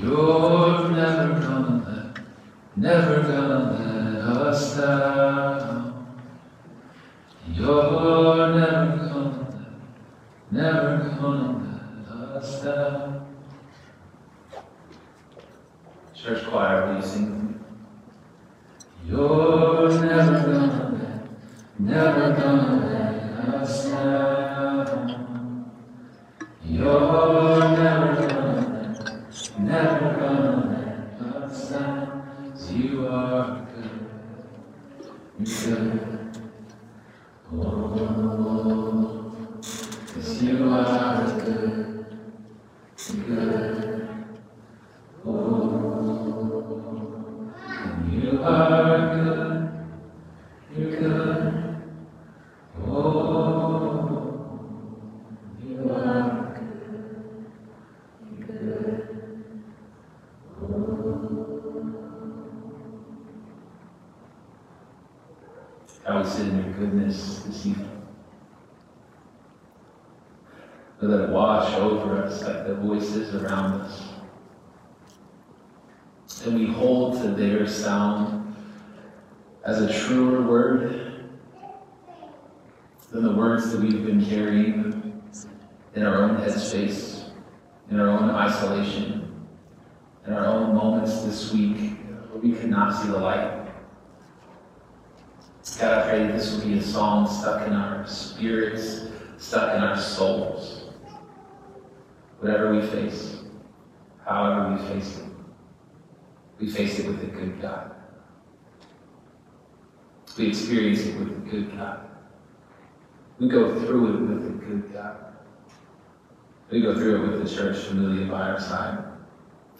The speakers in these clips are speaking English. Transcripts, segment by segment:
You're never gonna let, never gonna let us down. Than the words that we've been carrying in our own headspace, in our own isolation, in our own moments this week where we could not see the light. God, I pray that this will be a song stuck in our spirits, stuck in our souls. Whatever we face, however we face it, we face it with a good God. We experience it with a good God. We go through it with a good God. We go through it with the church familia by our side.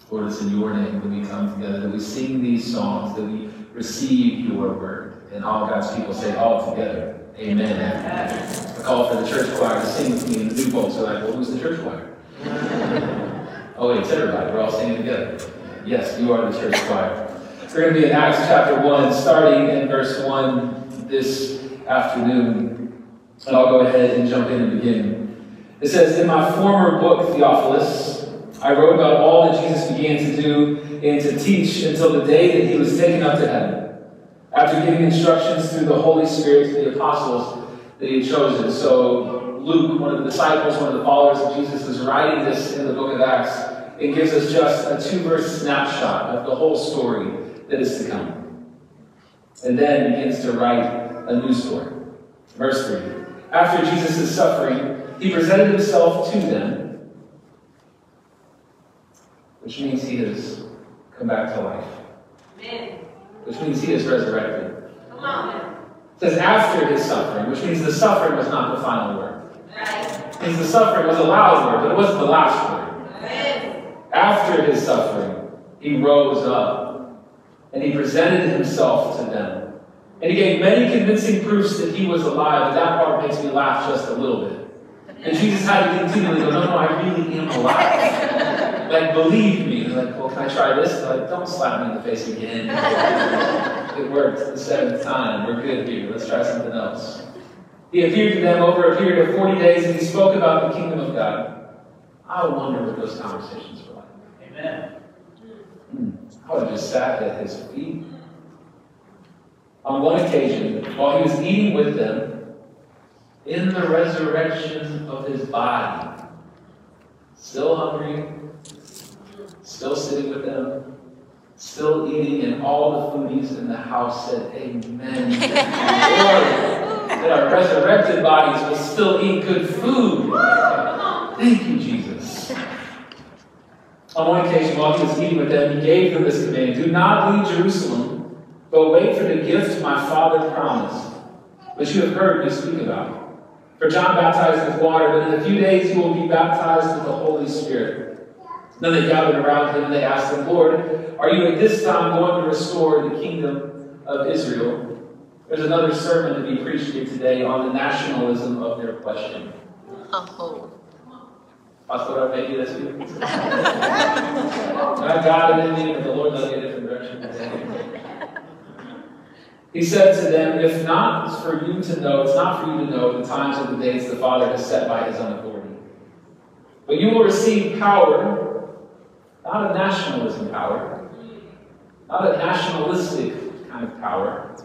Lord, it's in your name that we come together, that we sing these songs, that we receive your word. And all God's people say all together, Amen. I call for the church choir to sing with me, and the new folks are like, well, who's the church choir? oh, wait, it's everybody. We're all singing together. Yes, you are the church choir. We're going to be in Acts chapter 1, starting in verse 1 this afternoon. And I'll go ahead and jump in and begin. It says, In my former book, Theophilus, I wrote about all that Jesus began to do and to teach until the day that he was taken up to heaven, after giving instructions through the Holy Spirit to the apostles that he had chosen. So Luke, one of the disciples, one of the followers of Jesus, is writing this in the book of Acts. It gives us just a two-verse snapshot of the whole story that is to come. And then begins to write a new story. Verse 3. After Jesus' suffering, he presented himself to them, which means he has come back to life. Amen. Which means he is resurrected. Come on. It says after his suffering, which means the suffering was not the final word. Right. It means the suffering was a loud word, but it wasn't the last word. Amen. After his suffering, he rose up and he presented himself to them. And he gave many convincing proofs that he was alive, and that part makes me laugh just a little bit. And Jesus had to continually go, No, no, I really am alive. like, believe me. He's like, Well, can I try this? They're like, Don't slap me in the face again. it worked the seventh time. We're good here. Let's try something else. He appeared to them over a period of 40 days, and he spoke about the kingdom of God. I wonder what those conversations were like. Amen. Hmm. I would have just sat at his feet. On one occasion, while he was eating with them, in the resurrection of his body, still hungry, still sitting with them, still eating, and all the foodies in the house said, Amen. Lord, that our resurrected bodies will still eat good food. Thank you, Jesus. On one occasion, while he was eating with them, he gave them this command Do not leave Jerusalem, but wait for the gift my Father promised, which you have heard me speak about. For John baptized with water, but in a few days you will be baptized with the Holy Spirit. Then they gathered around him and they asked him, Lord, are you at this time going to restore the kingdom of Israel? There's another sermon to be preached here today on the nationalism of their question. Oh. Pastor, maybe that's you. Not God and me, but the Lord led me a different direction today. He said to them, If not it's for you to know, it's not for you to know the times and the days the Father has set by his own authority. But you will receive power Not a nationalism power, not a nationalistic kind of power,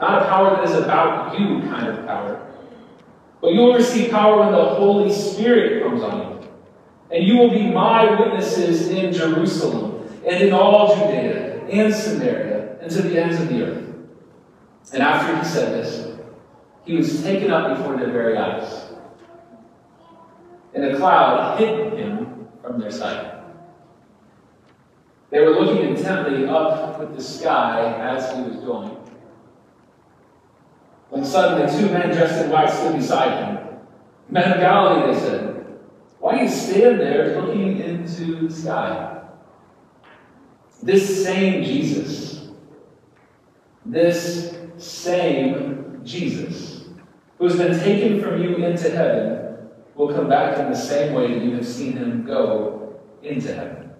not a power that is about you kind of power. But you will receive power when the Holy Spirit comes on you. And you will be my witnesses in Jerusalem and in all Judea and Samaria and to the ends of the earth. And after he said this, he was taken up before their very eyes. And a cloud hid him from their sight. They were looking intently up at the sky as he was going. When suddenly two men dressed in white stood beside him. Men of Galilee, they said, why do you stand there looking into the sky? This same Jesus, this same Jesus, who has been taken from you into heaven, will come back in the same way that you have seen him go into heaven.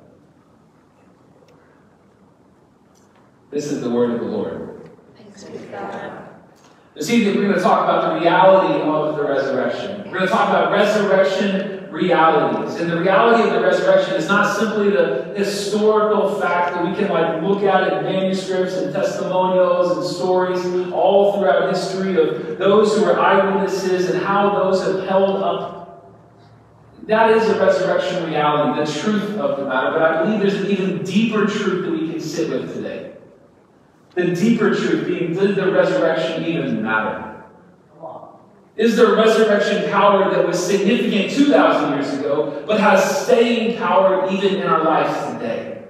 This is the word of the Lord. Thanks be to God. This evening, we're going to talk about the reality of the resurrection. We're going to talk about resurrection realities. And the reality of the resurrection is not simply the historical fact that we can like look at in manuscripts and testimonials and stories all throughout history of those who were eyewitnesses and how those have held up. That is a resurrection reality, the truth of the matter. But I believe there's an even deeper truth that we can sit with today. The deeper truth being, did the resurrection even matter? Is there resurrection power that was significant 2,000 years ago, but has staying power even in our lives today?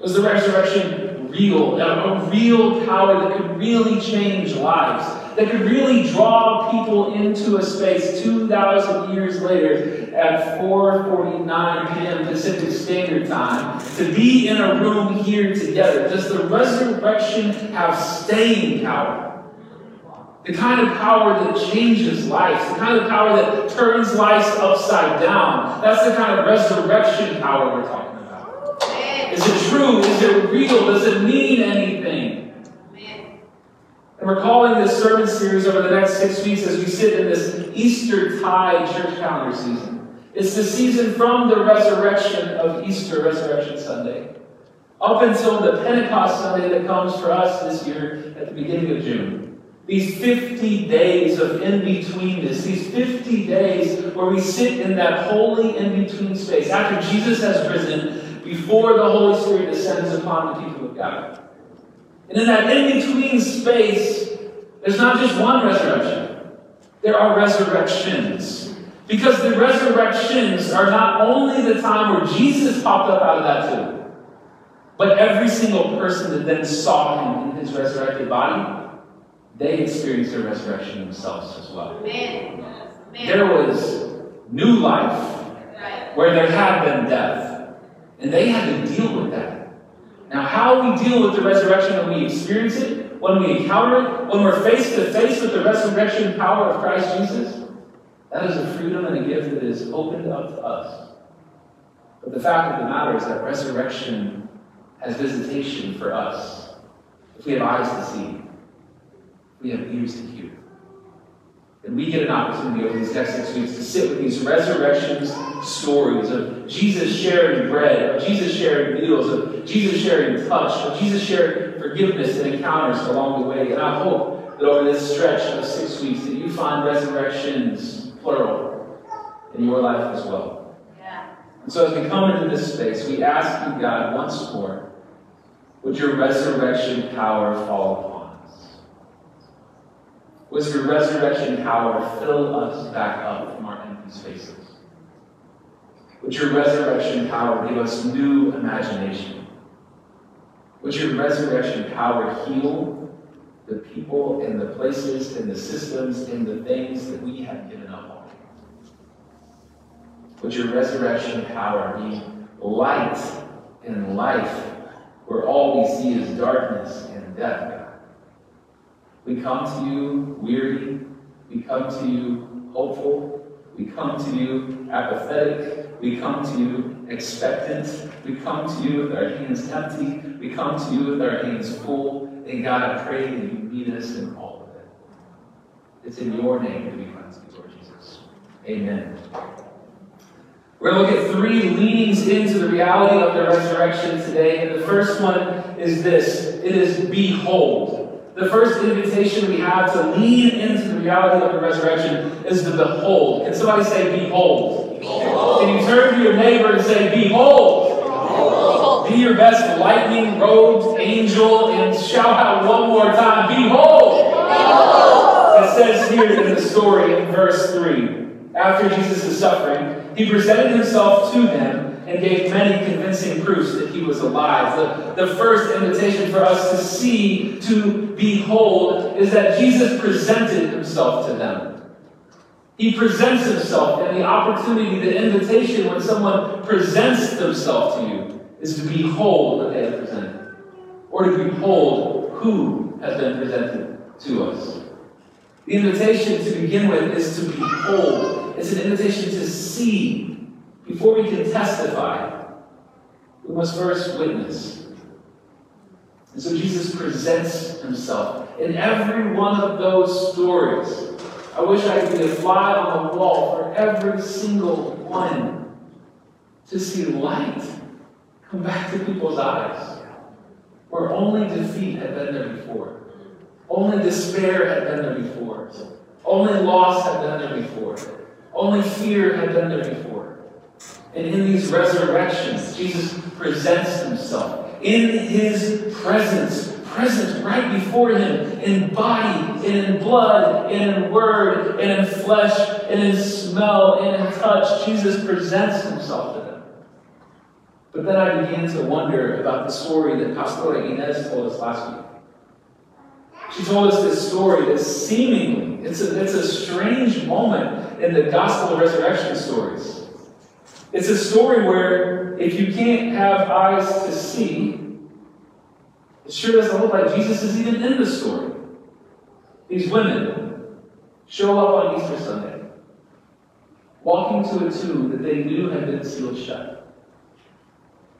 Was the resurrection real? A real power that could really change lives, that could really draw people into a space 2,000 years later at 4:49 p.m. Pacific Standard Time to be in a room here together? Does the resurrection have staying power? The kind of power that changes lives, the kind of power that turns lives upside down. That's the kind of resurrection power we're talking about. Is it true? Is it real? Does it mean anything? And we're calling this sermon series over the next six weeks as we sit in this Easter tide church calendar season. It's the season from the resurrection of Easter, Resurrection Sunday, up until the Pentecost Sunday that comes for us this year at the beginning of June. These 50 days of in betweenness, these 50 days where we sit in that holy in between space after Jesus has risen, before the Holy Spirit descends upon the people of God. And in that in between space, there's not just one resurrection, there are resurrections. Because the resurrections are not only the time where Jesus popped up out of that tomb, but every single person that then saw him in his resurrected body they experienced their resurrection themselves as well. Amen. There was new life where there had been death, and they had to deal with that. Now, how we deal with the resurrection when we experience it, when we encounter it, when we're face to face with the resurrection power of Christ Jesus, that is a freedom and a gift that is opened up to us. But the fact of the matter is that resurrection has visitation for us if we have eyes to see we have ears to hear. And we get an opportunity over these next six weeks to sit with these resurrections stories of Jesus sharing bread, of Jesus sharing meals, of Jesus sharing touch, of Jesus sharing forgiveness and encounters along the way. And I hope that over this stretch of six weeks that you find resurrections, plural, in your life as well. Yeah. And so as we come into this space, we ask you, God, once more, would your resurrection power fall upon was your resurrection power fill us back up from our empty spaces? Would your resurrection power give us new imagination? Would your resurrection power heal the people and the places and the systems and the things that we have given up on? Would your resurrection power be light and life where all we see is darkness and death? We come to you weary. We come to you hopeful. We come to you apathetic. We come to you expectant. We come to you with our hands empty. We come to you with our hands full. And God, I pray that you meet us in all of it. It's in your name that we come to you, Lord Jesus. Amen. We're going to look at three leanings into the reality of the resurrection today. And the first one is this it is behold. The first invitation we have to lean into the reality of the resurrection is to behold. Can somebody say, Behold? behold. Can you turn to your neighbor and say, Behold? behold. Be your best lightning robed angel and shout out one more time, Behold! behold. It says here in the story in verse 3 after Jesus' suffering, he presented himself to them and gave many convincing proofs that he was alive. The, the first invitation for us to see, to behold, is that Jesus presented himself to them. He presents himself, and the opportunity, the invitation when someone presents themselves to you is to behold what they have presented, or to behold who has been presented to us. The invitation to begin with is to behold. It's an invitation to see before we can testify, we must first witness. And so Jesus presents himself in every one of those stories. I wish I could be a fly on the wall for every single one to see light come back to people's eyes. Where only defeat had been there before. Only despair had been there before. Only loss had been there before. Only fear had been there before. And in these resurrections, Jesus presents himself in his presence, present right before him, in body, and in blood, and in word, and in flesh, and in smell, and in touch. Jesus presents himself to them. But then I began to wonder about the story that Pastora Inez told us last week. She told us this story that seemingly, it's a, it's a strange moment in the gospel of resurrection stories. It's a story where if you can't have eyes to see, it sure doesn't look like Jesus is even in the story. These women show up on Easter Sunday, walking to a tomb that they knew had been sealed shut,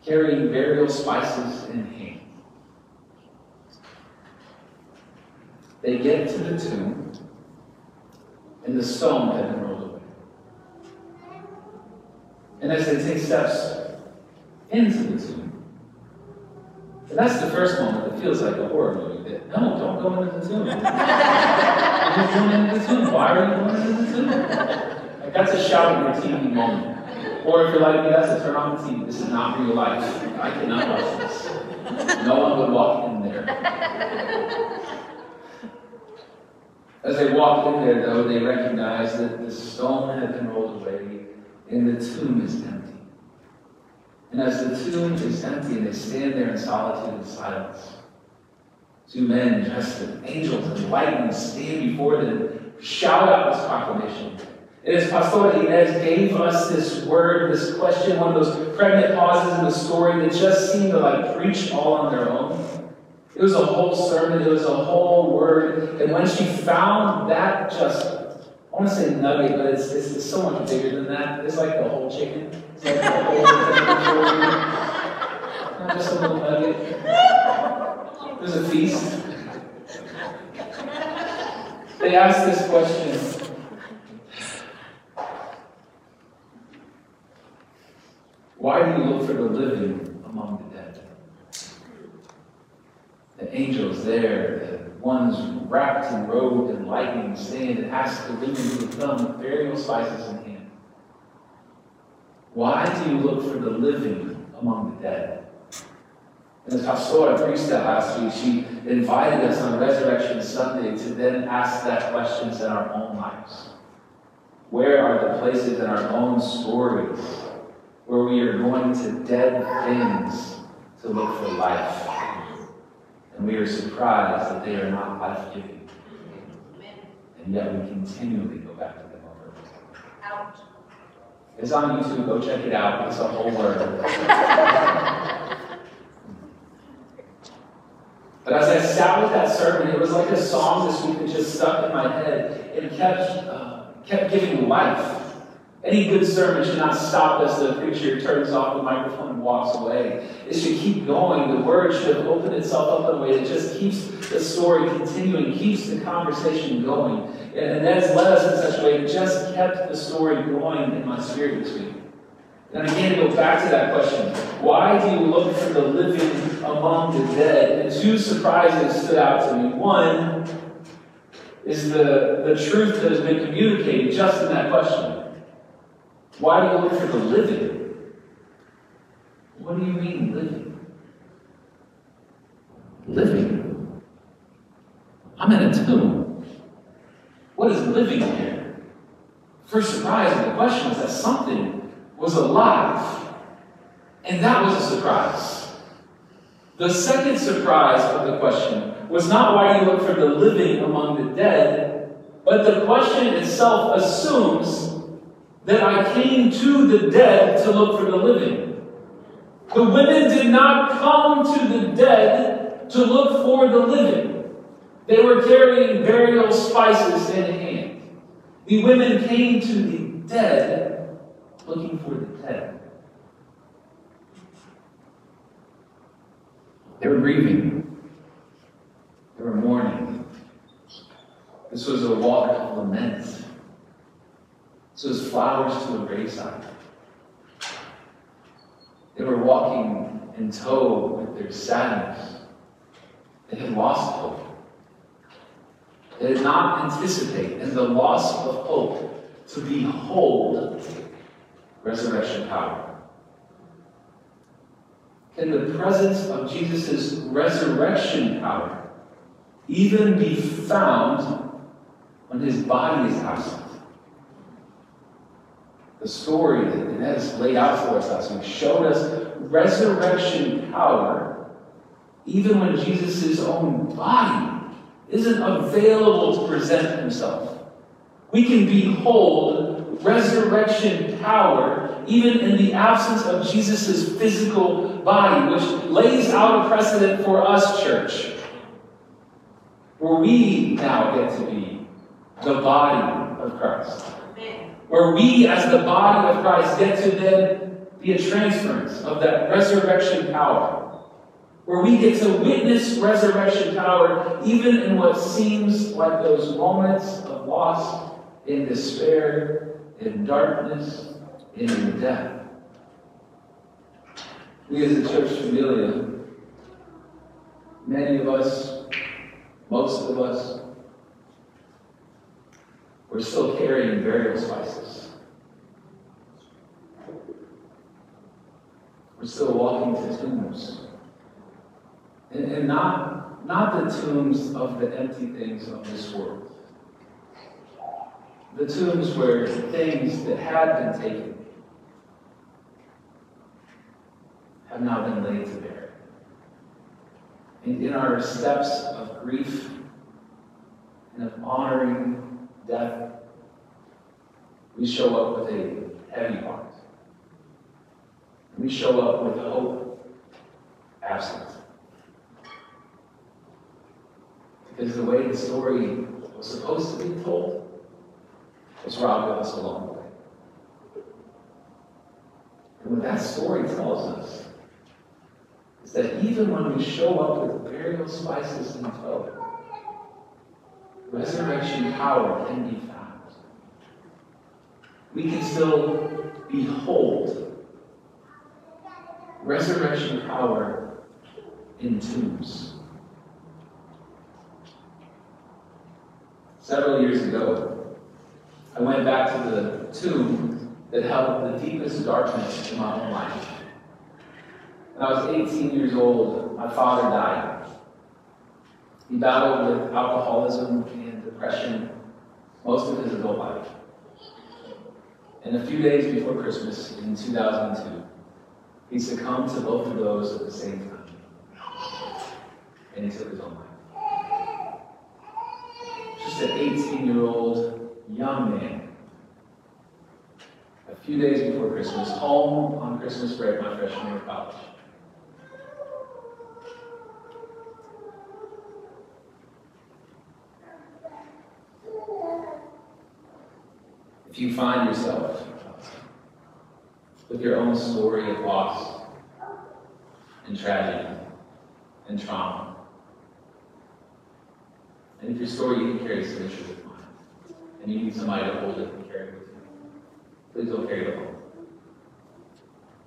carrying burial spices in hand. They get to the tomb, and the stone had been rolled and as they take steps into the tomb. And that's the first moment that feels like a horror movie. That, no, don't go into the tomb. You're going into the tomb. Why are you going into the tomb? Like that's a shout at your TV moment. Or if you're like me, that's a turn on the TV. This is not real life. I cannot watch this. No one would walk in there. As they walk in there, though, they recognize that the stone had been rolled away and the tomb is empty. And as the tomb is empty and they stand there in solitude and silence, two men dressed as angels and lightning stand before them, shout out this proclamation. And as Pastor Inez gave us this word, this question, one of those pregnant pauses in the story that just seemed to like preach all on their own. It was a whole sermon, it was a whole word. And when she found that just I want to say nugget, but it's, it's, it's, so much bigger than that. It's like the whole chicken. It's like the whole. Not just a little nugget. There's a feast. They ask this question. Why do you look for the living among the dead? The angels there, the ones wrapped in robe and lightning stand and ask the women to come with burial spices in hand. Why do you look for the living among the dead? And as Pastora preached that last week, she invited us on Resurrection Sunday to then ask that question in our own lives. Where are the places in our own stories where we are going to dead things to look for life? And we are surprised that they are not life giving. And yet we continually go back to them over Ouch. It's on YouTube. Go check it out. It's a whole word. but as I sat with that sermon, it was like a song this week that just stuck in my head. It kept, uh, kept giving life. Any good sermon should not stop as the preacher turns off the microphone and walks away. It should keep going. The word should open itself up in a way that just keeps the story continuing, keeps the conversation going. And that's led us in such a way it just kept the story going in my spirit this week. And again, go back to that question why do you look for the living among the dead? And two surprises stood out to me. One is the, the truth that has been communicated just in that question. Why do you look for the living? What do you mean, living? Living? I'm in a tomb. What is living here? First surprise in the question is that something was alive. And that was a surprise. The second surprise of the question was not why you look for the living among the dead, but the question itself assumes that I came to the dead to look for the living. The women did not come to the dead to look for the living. They were carrying burial spices in hand. The women came to the dead looking for the dead. They were grieving. They were mourning. This was a walk of lament. This as flowers to a graveside. They were walking in tow with their sadness. They had lost hope. They did not anticipate in the loss of hope to behold resurrection power. Can the presence of Jesus' resurrection power even be found when his body is absent? The story that Inez laid out for us last week showed us resurrection power even when Jesus' own body isn't available to present himself. We can behold resurrection power even in the absence of Jesus' physical body, which lays out a precedent for us, church, where we now get to be the body of Christ. Where we, as the body of Christ, get to then be a transference of that resurrection power where we get to witness resurrection power even in what seems like those moments of loss, in despair, in darkness, in death. We as a church familia, many of us, most of us, we're still carrying burial spices. We're still walking to tombs. And, and not, not the tombs of the empty things of this world. The tombs where things that had been taken have now been laid to bear. And in our steps of grief and of honoring death, we show up with a heavy heart. We show up with hope absent. Because the way the story was supposed to be told was robbed us along the way. And what that story tells us is that even when we show up with burial spices in tow, resurrection power can be found. We can still behold resurrection power in tombs. Several years ago, I went back to the tomb that held the deepest darkness in my own life. When I was 18 years old, my father died. He battled with alcoholism depression most of his adult life. And a few days before Christmas in 2002, he succumbed to both of those at the same time. And he took his own life just an 18 year old young man. A few days before Christmas, home on Christmas break, my freshman year of college. If you find yourself with your own story of loss and tragedy and trauma, and if your story even carries signature with mine, and you need somebody to hold it and carry it with you, please don't carry it alone.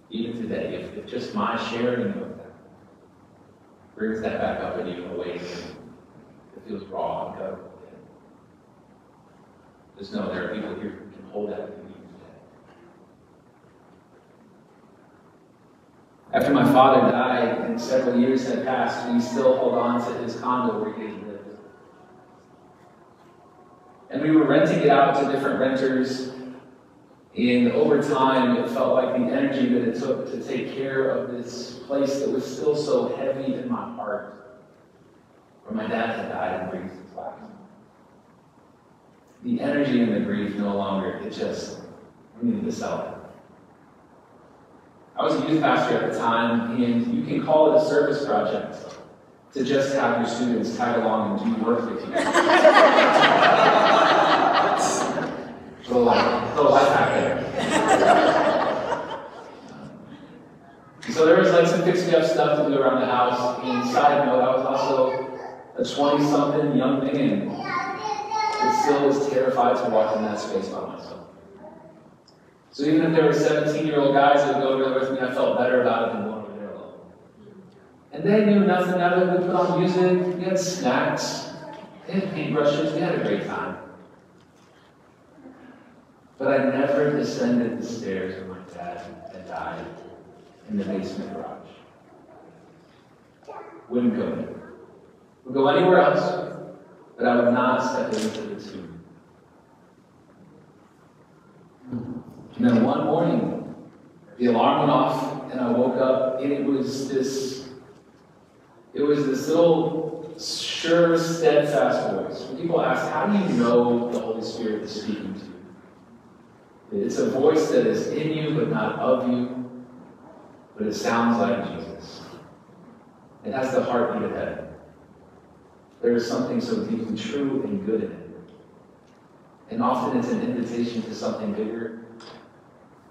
even today, if, if just my sharing of that brings that back up in you in a way that feels raw and gut. Just know there are people here hold that with you today. After my father died and several years had passed, we still held on to his condo where he lived. And we were renting it out to different renters. And over time, it felt like the energy that it took to take care of this place that was still so heavy in my heart, where my dad had died and last. The energy and the grief no longer, it just, we needed to sell it. I was a youth pastor at the time, and you can call it a service project to just have your students tag along and do work with you. little, life, little life hack there. so there was like some fixing up stuff to do around the house. And side note, I was also a 20-something young man that still was terrified to walk in that space by myself. So even if there were 17-year-old guys that would go there with me, I felt better about it than going over there alone. And they knew nothing of it. We put on music, we had snacks, we had paintbrushes, we had a great time. But I never descended the stairs when my dad had died in the basement garage. Wouldn't go there. Would go anywhere else, but I would not step into the tomb. And then one morning, the alarm went off, and I woke up, and it was this, it was this little sure, steadfast voice. When people ask, how do you know the Holy Spirit is speaking to you? It's a voice that is in you, but not of you, but it sounds like Jesus. It has the heartbeat of heaven. There is something so deeply true and good in it. And often it's an invitation to something bigger,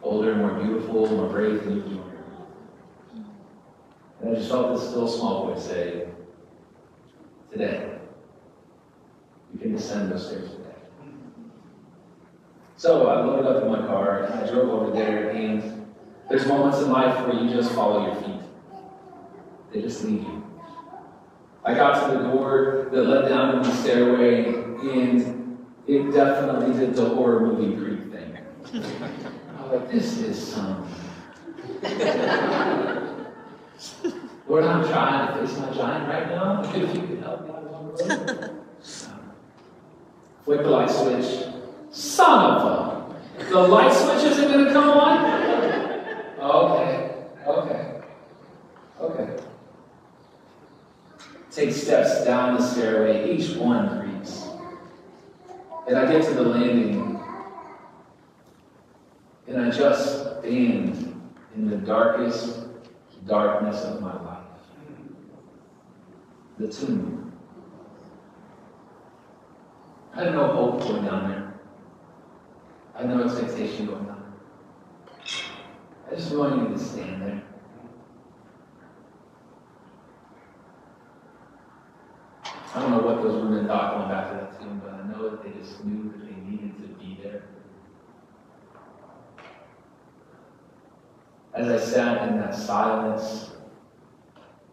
older, more beautiful, more brave than you hear. And I just felt this still small voice say, Today, you can descend those stairs today. So I loaded up in my car and I drove over there, and there's moments in life where you just follow your feet. They just lead you. I got to the door that led down to the stairway, and it definitely did the horror movie creep thing. I was like, this is some. Lord, I'm trying to face my giant right now. If you could help me out along the road. Flick the light switch. Son of a. The light switch isn't going to come on? Okay, okay, okay. Take steps down the stairway, each one creaks. And I get to the landing, and I just stand in the darkest darkness of my life. The tomb. I had no hope going down there. I had no expectation going down there. I just wanted to stand there. I don't know what those women thought going back to that tomb, but I know that they just knew that they needed to be there. As I sat in that silence,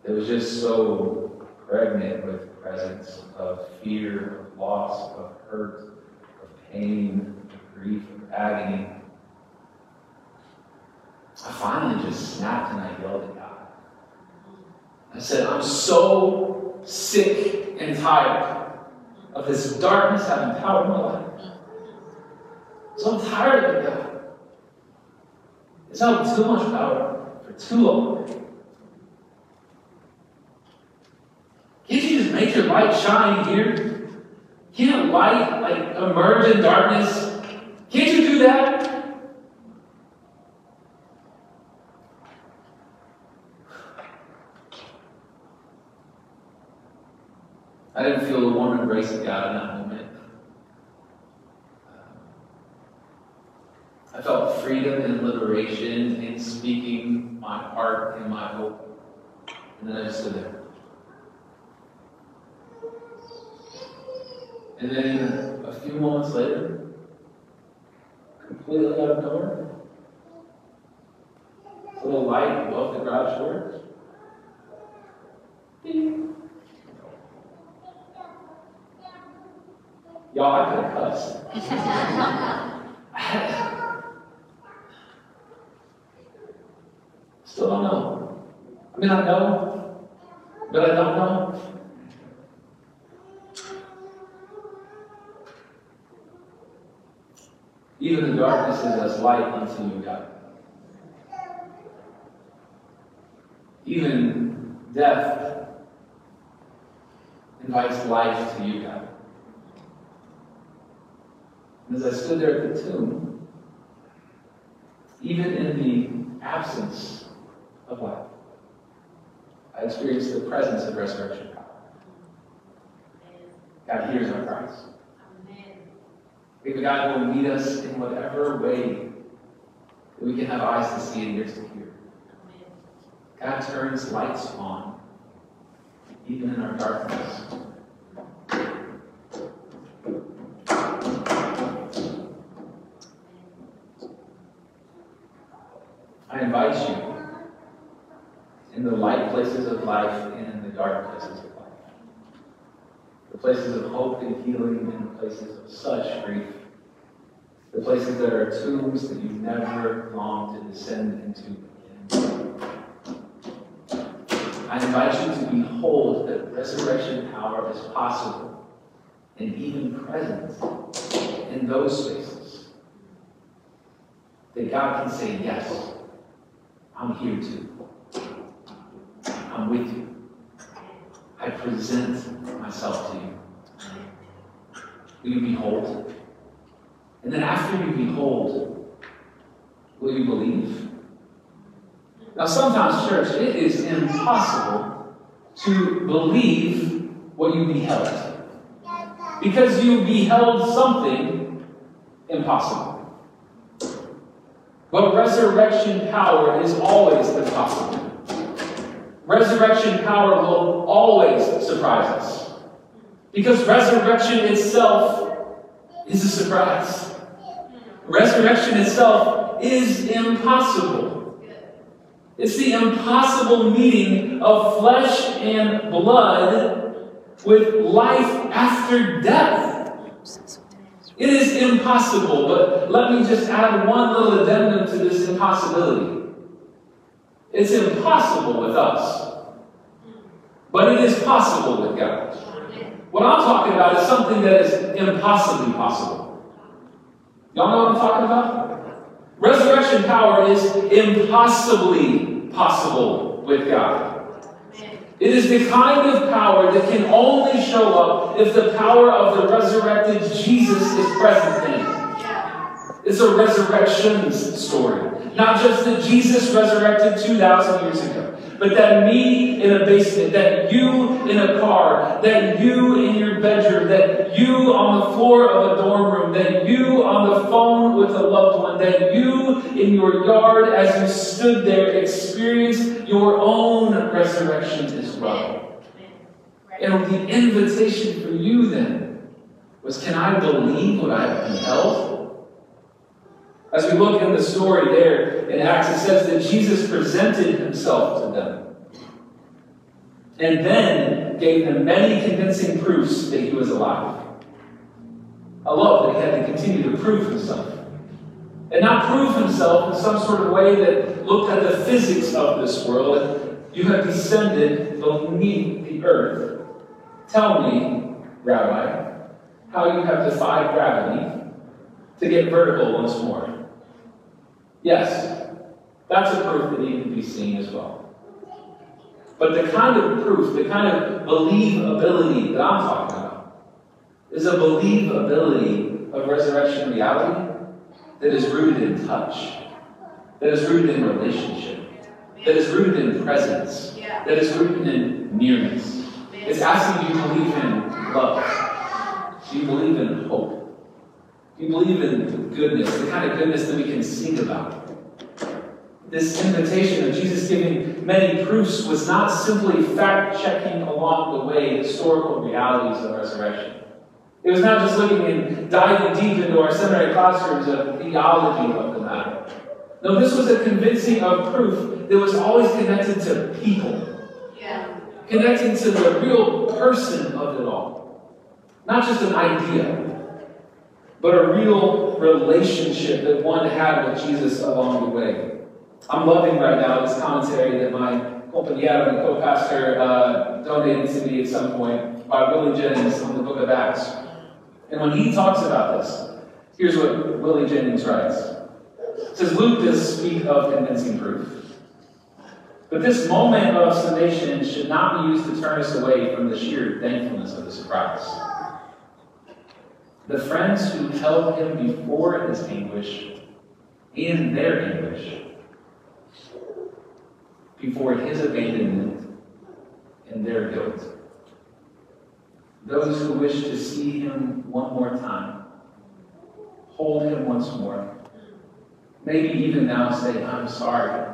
it was just so pregnant with presence of fear, of loss, of hurt, of pain, of grief, of agony. I finally just snapped and I yelled at God. I said, I'm so sick and tired of this darkness having power in my life. So I'm tired of it, God. It's held too much power for too long. Can't you just make your light shine here? Can't light like emerge in darkness? Can't you do that? I didn't feel the embrace of God in that moment. I felt freedom and liberation in speaking my heart and my hope. And then I just stood there. And then a few moments later, completely out of nowhere, little little light above the garage door? Ding. Y'all, I could cussed. Still don't know. I mean, I know, but I don't know. Even the darkness is as light unto you, God. Even death invites life to you, God. And as I stood there at the tomb, even in the absence of life, I experienced the presence of resurrection power. God hears our cries. A God will meet us in whatever way that we can have eyes to see and ears to hear. God turns lights on, even in our darkness. I invite you in the light places of life and in the dark places of life. The places of hope and healing and the places of such grief. The places that are tombs that you never long to descend into again. I invite you to behold that resurrection power is possible and even present in those spaces. That God can say, Yes, I'm here too. I'm with you. I present myself to you. Will you behold? And then after you behold, will you believe? Now, sometimes, church, it is impossible to believe what you beheld. Because you beheld something impossible. But resurrection power is always the impossible. Resurrection power will always surprise us. Because resurrection itself is a surprise. Resurrection itself is impossible. It's the impossible meeting of flesh and blood with life after death. It is impossible, but let me just add one little addendum to this impossibility. It's impossible with us, but it is possible with God. What I'm talking about is something that is impossibly possible. Y'all know what I'm talking about? Resurrection power is impossibly possible with God. It is the kind of power that can only show up if the power of the resurrected Jesus is present in it. It's a resurrection story. Not just that Jesus resurrected 2,000 years ago, but that me in a basement, that you in a car, that you in your bedroom, that you on the floor of a dorm room, that you on the phone with a loved one, that you in your yard as you stood there experienced your own resurrection as well. And the invitation for you then was can I believe what I beheld? As we look in the story there in Acts, it says that Jesus presented himself to them and then gave them many convincing proofs that he was alive. I love that he had to continue to prove himself. And not prove himself in some sort of way that looked at the physics of this world. You have descended beneath the earth. Tell me, Rabbi, how you have defied gravity to get vertical once more. Yes, that's a proof that needed to be seen as well. But the kind of proof, the kind of believability that I'm talking about, is a believability of resurrection reality that is rooted in touch, that is rooted in relationship, that is rooted in presence, that is rooted in nearness. It's asking you to believe in love? Do you believe in you believe in goodness, the kind of goodness that we can sing about? This invitation of Jesus giving many proofs was not simply fact checking along the way historical realities of resurrection. It was not just looking and diving deep into our seminary classrooms of theology of the matter. No, this was a convincing of proof that was always connected to people, Yeah. connected to the real person of it all. Not just an idea, but a real relationship that one had with Jesus along the way. I'm loving right now this commentary that my compañero and co-pastor uh, donated to me at some point by Willie Jennings on the book of Acts. And when he talks about this, here's what Willie Jennings writes. It says, Luke does speak of convincing proof. But this moment of summation should not be used to turn us away from the sheer thankfulness of the surprise. The friends who held him before his anguish, in their anguish, before his abandonment and their guilt. Those who wish to see him one more time, hold him once more, maybe even now say, I'm sorry.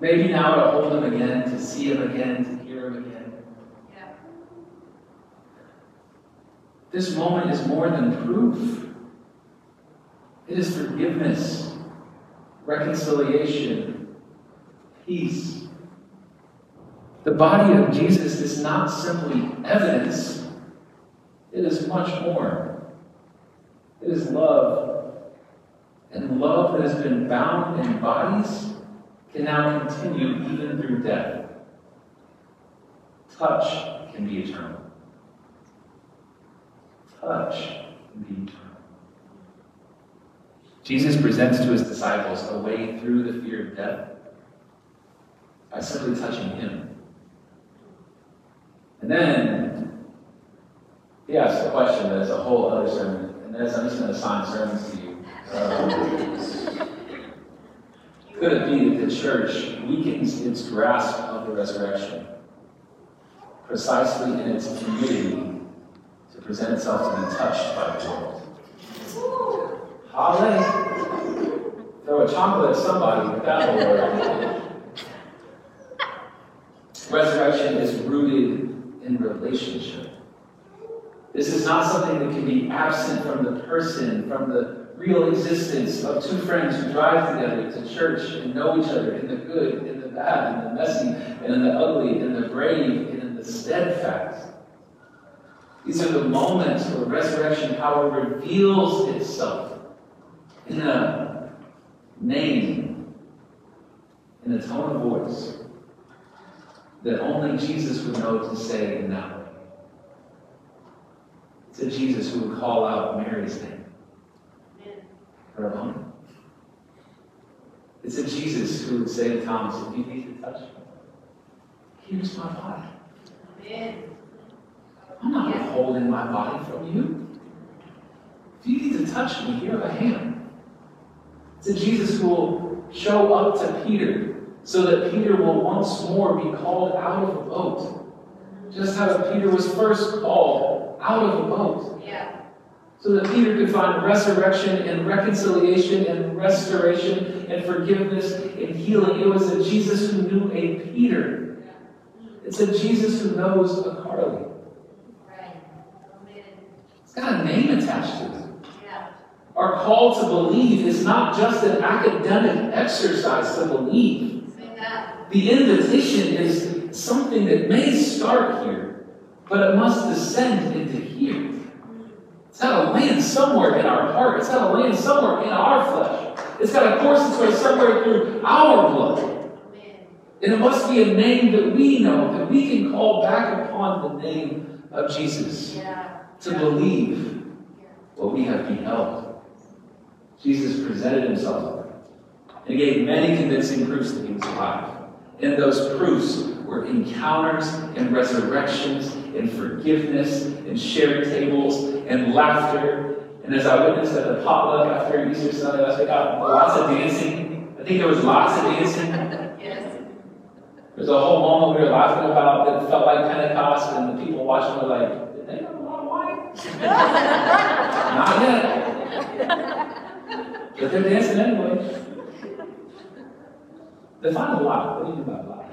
Maybe now to hold him again, to see him again, to hear him again. Yeah. This moment is more than proof. It is forgiveness, reconciliation, peace. The body of Jesus is not simply evidence, it is much more. It is love. And love that has been bound in bodies can now continue even through death. Touch can be eternal. Touch be eternal. Jesus presents to his disciples a way through the fear of death by simply touching him. And then he asks a question that is a whole other sermon, and that is I'm just going to assign sermons to you. Um, could it be that the church weakens its grasp of the resurrection precisely in its to present itself to be touched by the world? Holly, throw a chocolate at somebody with that word. Resurrection is rooted in relationship. This is not something that can be absent from the person, from the real existence of two friends who drive together to church and know each other in the good, in the bad, in the messy, and in the ugly, in the brave, and in the steadfast. These are the moments where resurrection power reveals itself in a name, in a tone of voice that only Jesus would know to say in that way. It's a Jesus who would call out Mary's name, Amen. her own. It's a Jesus who would say to Thomas, if you need to touch me, here's my body. Amen. I'm not withholding my body from you. If you need to touch me, here I am. It's a Jesus who will show up to Peter so that Peter will once more be called out of a boat. Just how Peter was first called out of a boat. Yeah. So that Peter could find resurrection and reconciliation and restoration and forgiveness and healing. It was a Jesus who knew a Peter. It's a Jesus who knows a Carly. Right. Amen. It's got a name attached to it. Yeah. Our call to believe is not just an academic exercise to believe. Say. The invitation is something that may start here, but it must descend into here. It's got to land somewhere in our heart. It's got to land somewhere in our flesh. It's got to course its way somewhere through our blood. And it must be a name that we know, that we can call back upon the name of Jesus Yeah. To believe what we have beheld. Jesus presented himself and gave many convincing proofs that he was alive. And those proofs were encounters and resurrections and forgiveness and shared tables and laughter. And as I witnessed at the potluck after Easter Sunday last week, I- lots of dancing. I think there was lots of dancing. Yes. There's a whole moment we were laughing about that felt like Pentecost, and the people watching were like, did they have a lot of wine? Not yet. But they're dancing anyway. Define a lot. What do you mean by lot?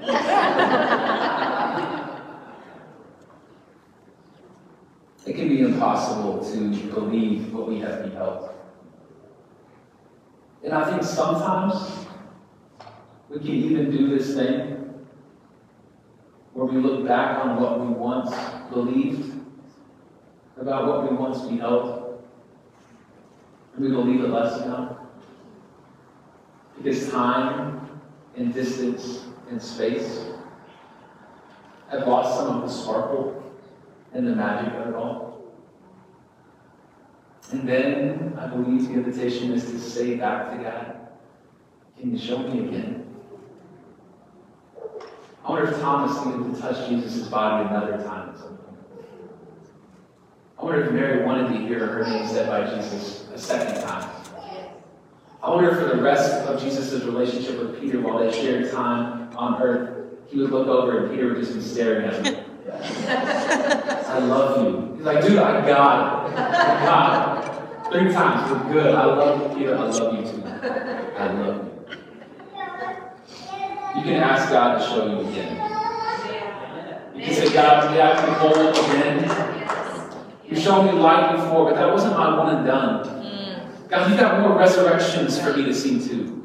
It can be impossible to believe what we have beheld. And I think sometimes we can even do this thing where we look back on what we once believed about what we once beheld, and we believe it less now. Because time and distance and space have lost some of the sparkle and the magic of it all. And then I believe the invitation is to say back to God, Can you show me again? I wonder if Thomas needed to touch Jesus' body another time at some point. I wonder if Mary wanted to hear her name said by Jesus a second time. I wonder if for the rest of Jesus' relationship with Peter while they shared time on earth, he would look over and Peter would just be staring at him. I love you. He's like, dude, I got it. I got it. Three times, we're good. I love you, Peter. I love you too. I love you. You can ask God to show you again. You can say, God, yeah, I can hold again. You showed me light before, but that wasn't my one and done. Mm. God, you got more resurrections for me to see too.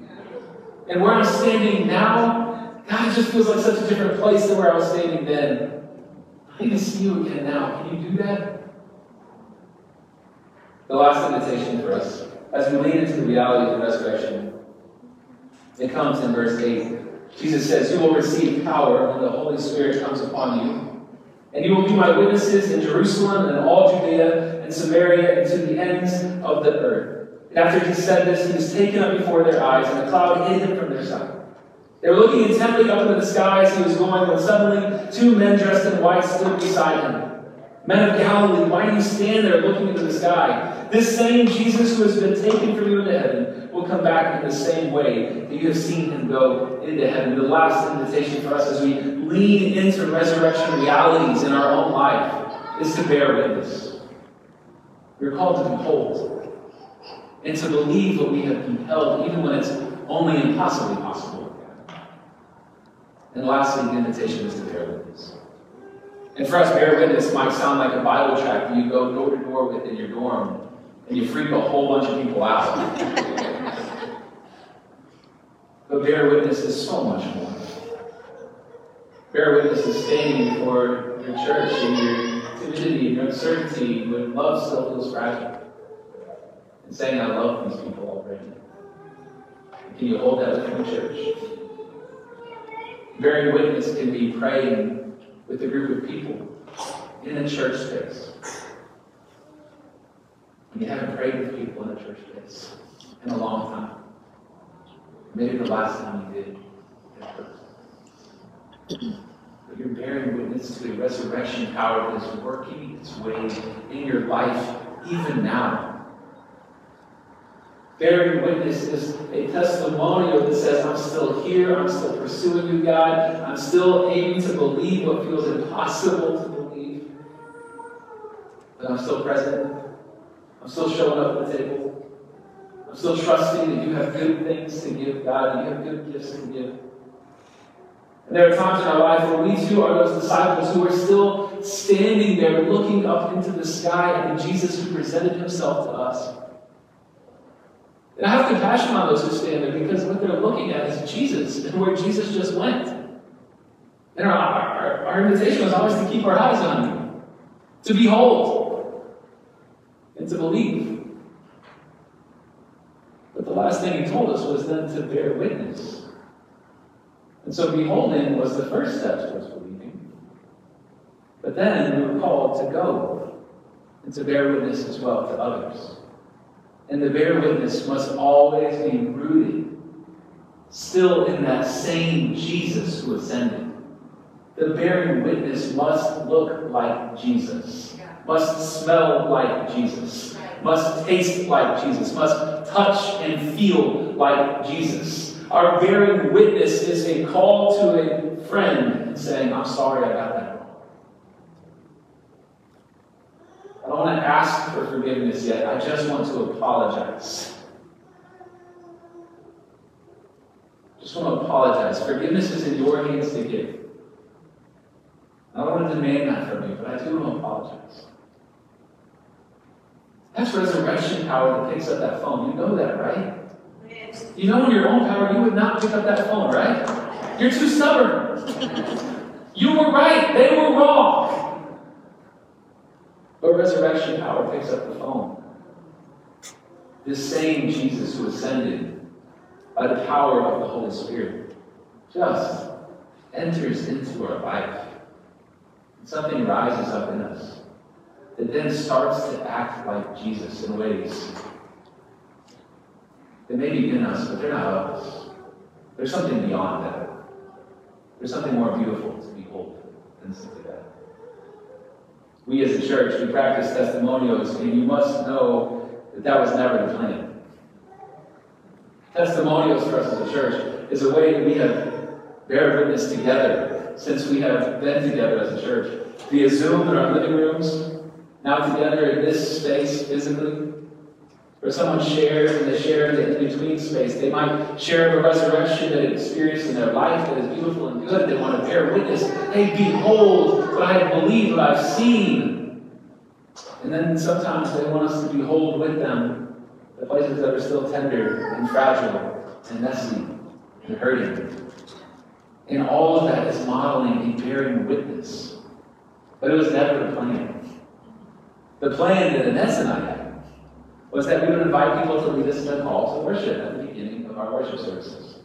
And where I'm standing now, God, it just feels like such a different place than where I was standing then. I need to see you again now. Can you do that? The last invitation for us, as we lean into the reality of the resurrection, it comes in verse 8. Jesus says, You will receive power when the Holy Spirit comes upon you. And you will be my witnesses in Jerusalem and all Judea and Samaria and to the ends of the earth. And after he said this, he was taken up before their eyes, and a cloud hid him from their sight. They were looking intently up into the sky as he was going, when suddenly two men dressed in white stood beside him. Men of Galilee, why do you stand there looking into the sky? This same Jesus who has been taken from you into heaven will come back in the same way that you have seen him go into heaven. The last invitation for us as we lean into resurrection realities in our own life is to bear witness. We're called to behold and to believe what we have beheld, even when it's only impossibly possible. And lastly, the invitation is to bear witness. And for us, bear witness might sound like a Bible tract that you go door to door with in your dorm and you freak a whole bunch of people out. But bear witness is so much more. Bear witness is standing before your church in your timidity and your uncertainty when love still feels fragile. And saying, I love these people already. Can you hold that within the church? Bearing witness can be praying with a group of people in a church space. You haven't prayed with people in a church space in a long time. Maybe the last time you did. But you're bearing witness to the resurrection power that is working its way in your life even now. Bearing witness is a testimonial that says, I'm still here, I'm still pursuing you, God, I'm still aiming to believe what feels impossible to believe. But I'm still present. I'm still showing up at the table. I'm still trusting that you have good things to give, God, you have good gifts to give. And there are times in our life where we too are those disciples who are still standing there looking up into the sky at the Jesus who presented himself to us. And I have compassion on those who stand there because what they're looking at is Jesus and where Jesus just went. And our, our, our invitation was always to keep our eyes on him, to behold, and to believe. But the last thing he told us was then to bear witness. And so beholding was the first step towards believing. But then we were called to go and to bear witness as well to others. And the bear witness must always be rooted still in that same Jesus who ascended. The bearing witness must look like Jesus, must smell like Jesus, must taste like Jesus, must touch and feel like Jesus. Our bearing witness is a call to a friend and saying, I'm sorry I got that wrong. I don't want to ask for forgiveness yet. I just want to apologize. Just want to apologize. Forgiveness is in your hands to give. I don't want to demand that from you, but I do want to apologize. That's resurrection power that picks up that phone. You know that, right? You know, in your own power, you would not pick up that phone, right? You're too stubborn. You were right, they were wrong. But resurrection power picks up the phone. This same Jesus who ascended by the power of the Holy Spirit just enters into our life. Something rises up in us that then starts to act like Jesus in ways that may be in us, but they're not of us. There's something beyond that. There's something more beautiful to behold than simply that. We as a church, we practice testimonials, and you must know that that was never the plan. Testimonials for us as a church is a way that we have bear witness together since we have been together as a church. Via Zoom in our living rooms, now together in this space physically, where someone shares and they share in the in-between space. They might share a resurrection that experienced in their life that is beautiful and good. They want to bear witness. Hey, behold what I have believed, what I've seen. And then sometimes they want us to behold with them the places that are still tender and fragile and messy and hurting. And all of that is modeling and bearing witness. But it was never the plan. The plan that Ines and I had was that we would invite people to lead us in a call to worship at the beginning of our worship services.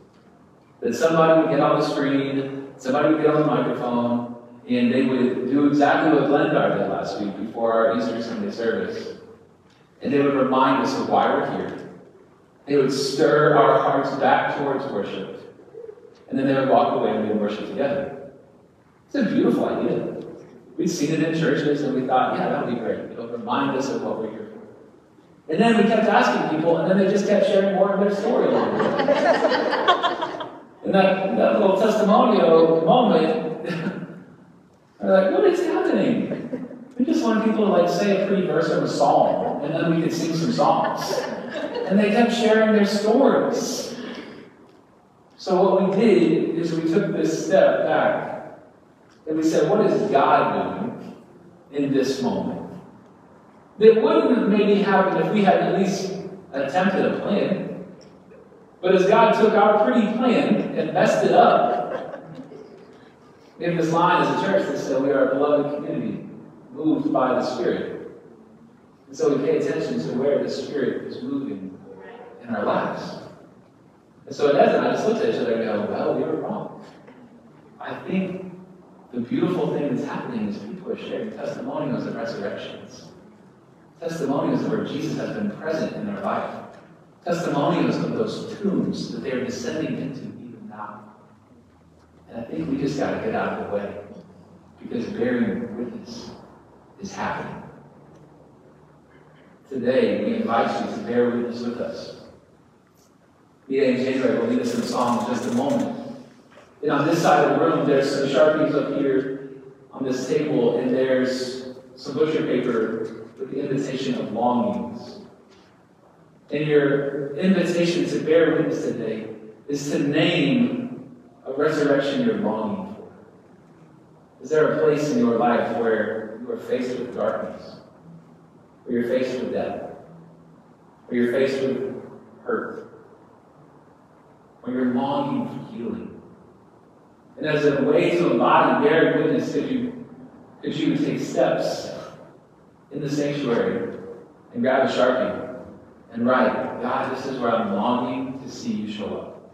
That somebody would get on the screen, somebody would get on the microphone, and they would do exactly what Glendar did last week before our Easter Sunday service. And they would remind us of why we're here. They would stir our hearts back towards worship. And then they would walk away and we would worship together. It's a beautiful idea. We'd seen it in churches and we thought, yeah, that would be great. It'll remind us of what we're here for. And then we kept asking people, and then they just kept sharing more of their story. and that, that little testimonial moment, they're like, what is happening? We just wanted people to like say a pretty verse of a psalm, and then we could sing some songs. And they kept sharing their stories. So what we did is we took this step back, and we said, what is God doing in this moment? that wouldn't have maybe happened if we had at least attempted a plan. But as God took our pretty plan and messed it up, have this line as a church that said we are a beloved community, moved by the Spirit. And so we pay attention to where the Spirit is moving in our lives. And so Inez and I just looked at each other and go, well, we were wrong. I think the beautiful thing that's happening is people are sharing testimonials of resurrections. Testimonials of where Jesus has been present in their life. Testimonials of those tombs that they are descending into even now. And I think we just got to get out of the way because bearing witness is happening. Today, we invite you to bear witness with us. Mia and January will lead us in song in just a moment. And on this side of the room, there's some Sharpies up here on this table, and there's some butcher paper with the invitation of longings. And your invitation to bear witness today is to name a resurrection you're longing for. Is there a place in your life where you are faced with darkness? Where you're faced with death? Where you're faced with hurt? Where you're longing for healing? And as a way to embody bearing witness, could you, could you take steps in the sanctuary and grab a sharpie and write, God, this is where I'm longing to see you show up.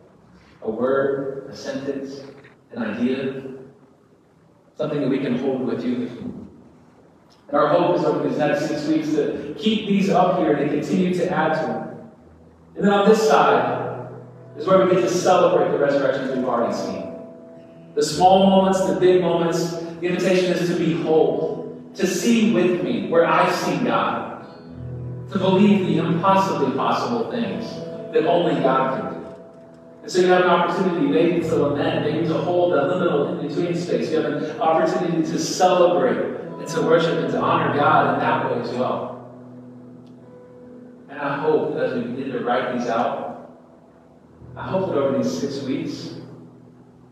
A word, a sentence, an idea, something that we can hold with you. And our hope is over these next six weeks to keep these up here and continue to add to them. And then on this side is where we get to celebrate the resurrections we've already seen. The small moments, the big moments, the invitation is to behold, to see with me where I see God, to believe the impossibly possible things that only God can do. And so you have an opportunity maybe to lament, maybe to hold that little in-between space. You have an opportunity to celebrate and to worship and to honor God in that way as well. And I hope that as we begin to write these out, I hope that over these six weeks,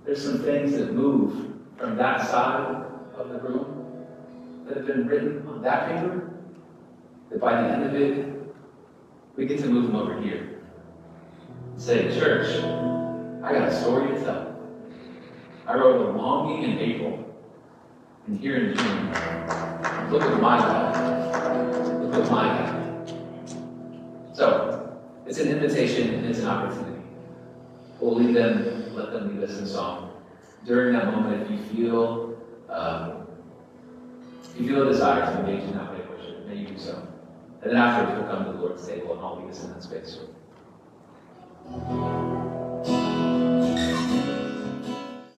there's some things that move from that side of the room that have been written on that paper, that by the end of it, we get to move them over here. Say, church, I got a story to tell. I wrote a longing in April, and here in June, look at my God. Look at my God. So, it's an invitation and it's an opportunity. We'll leave them, let them lead us in song. During that moment, if you feel, um, if you feel a desire to engage in that way of worship, may you do so. And then afterwards, we'll come to the Lord's table and I'll lead us in that space.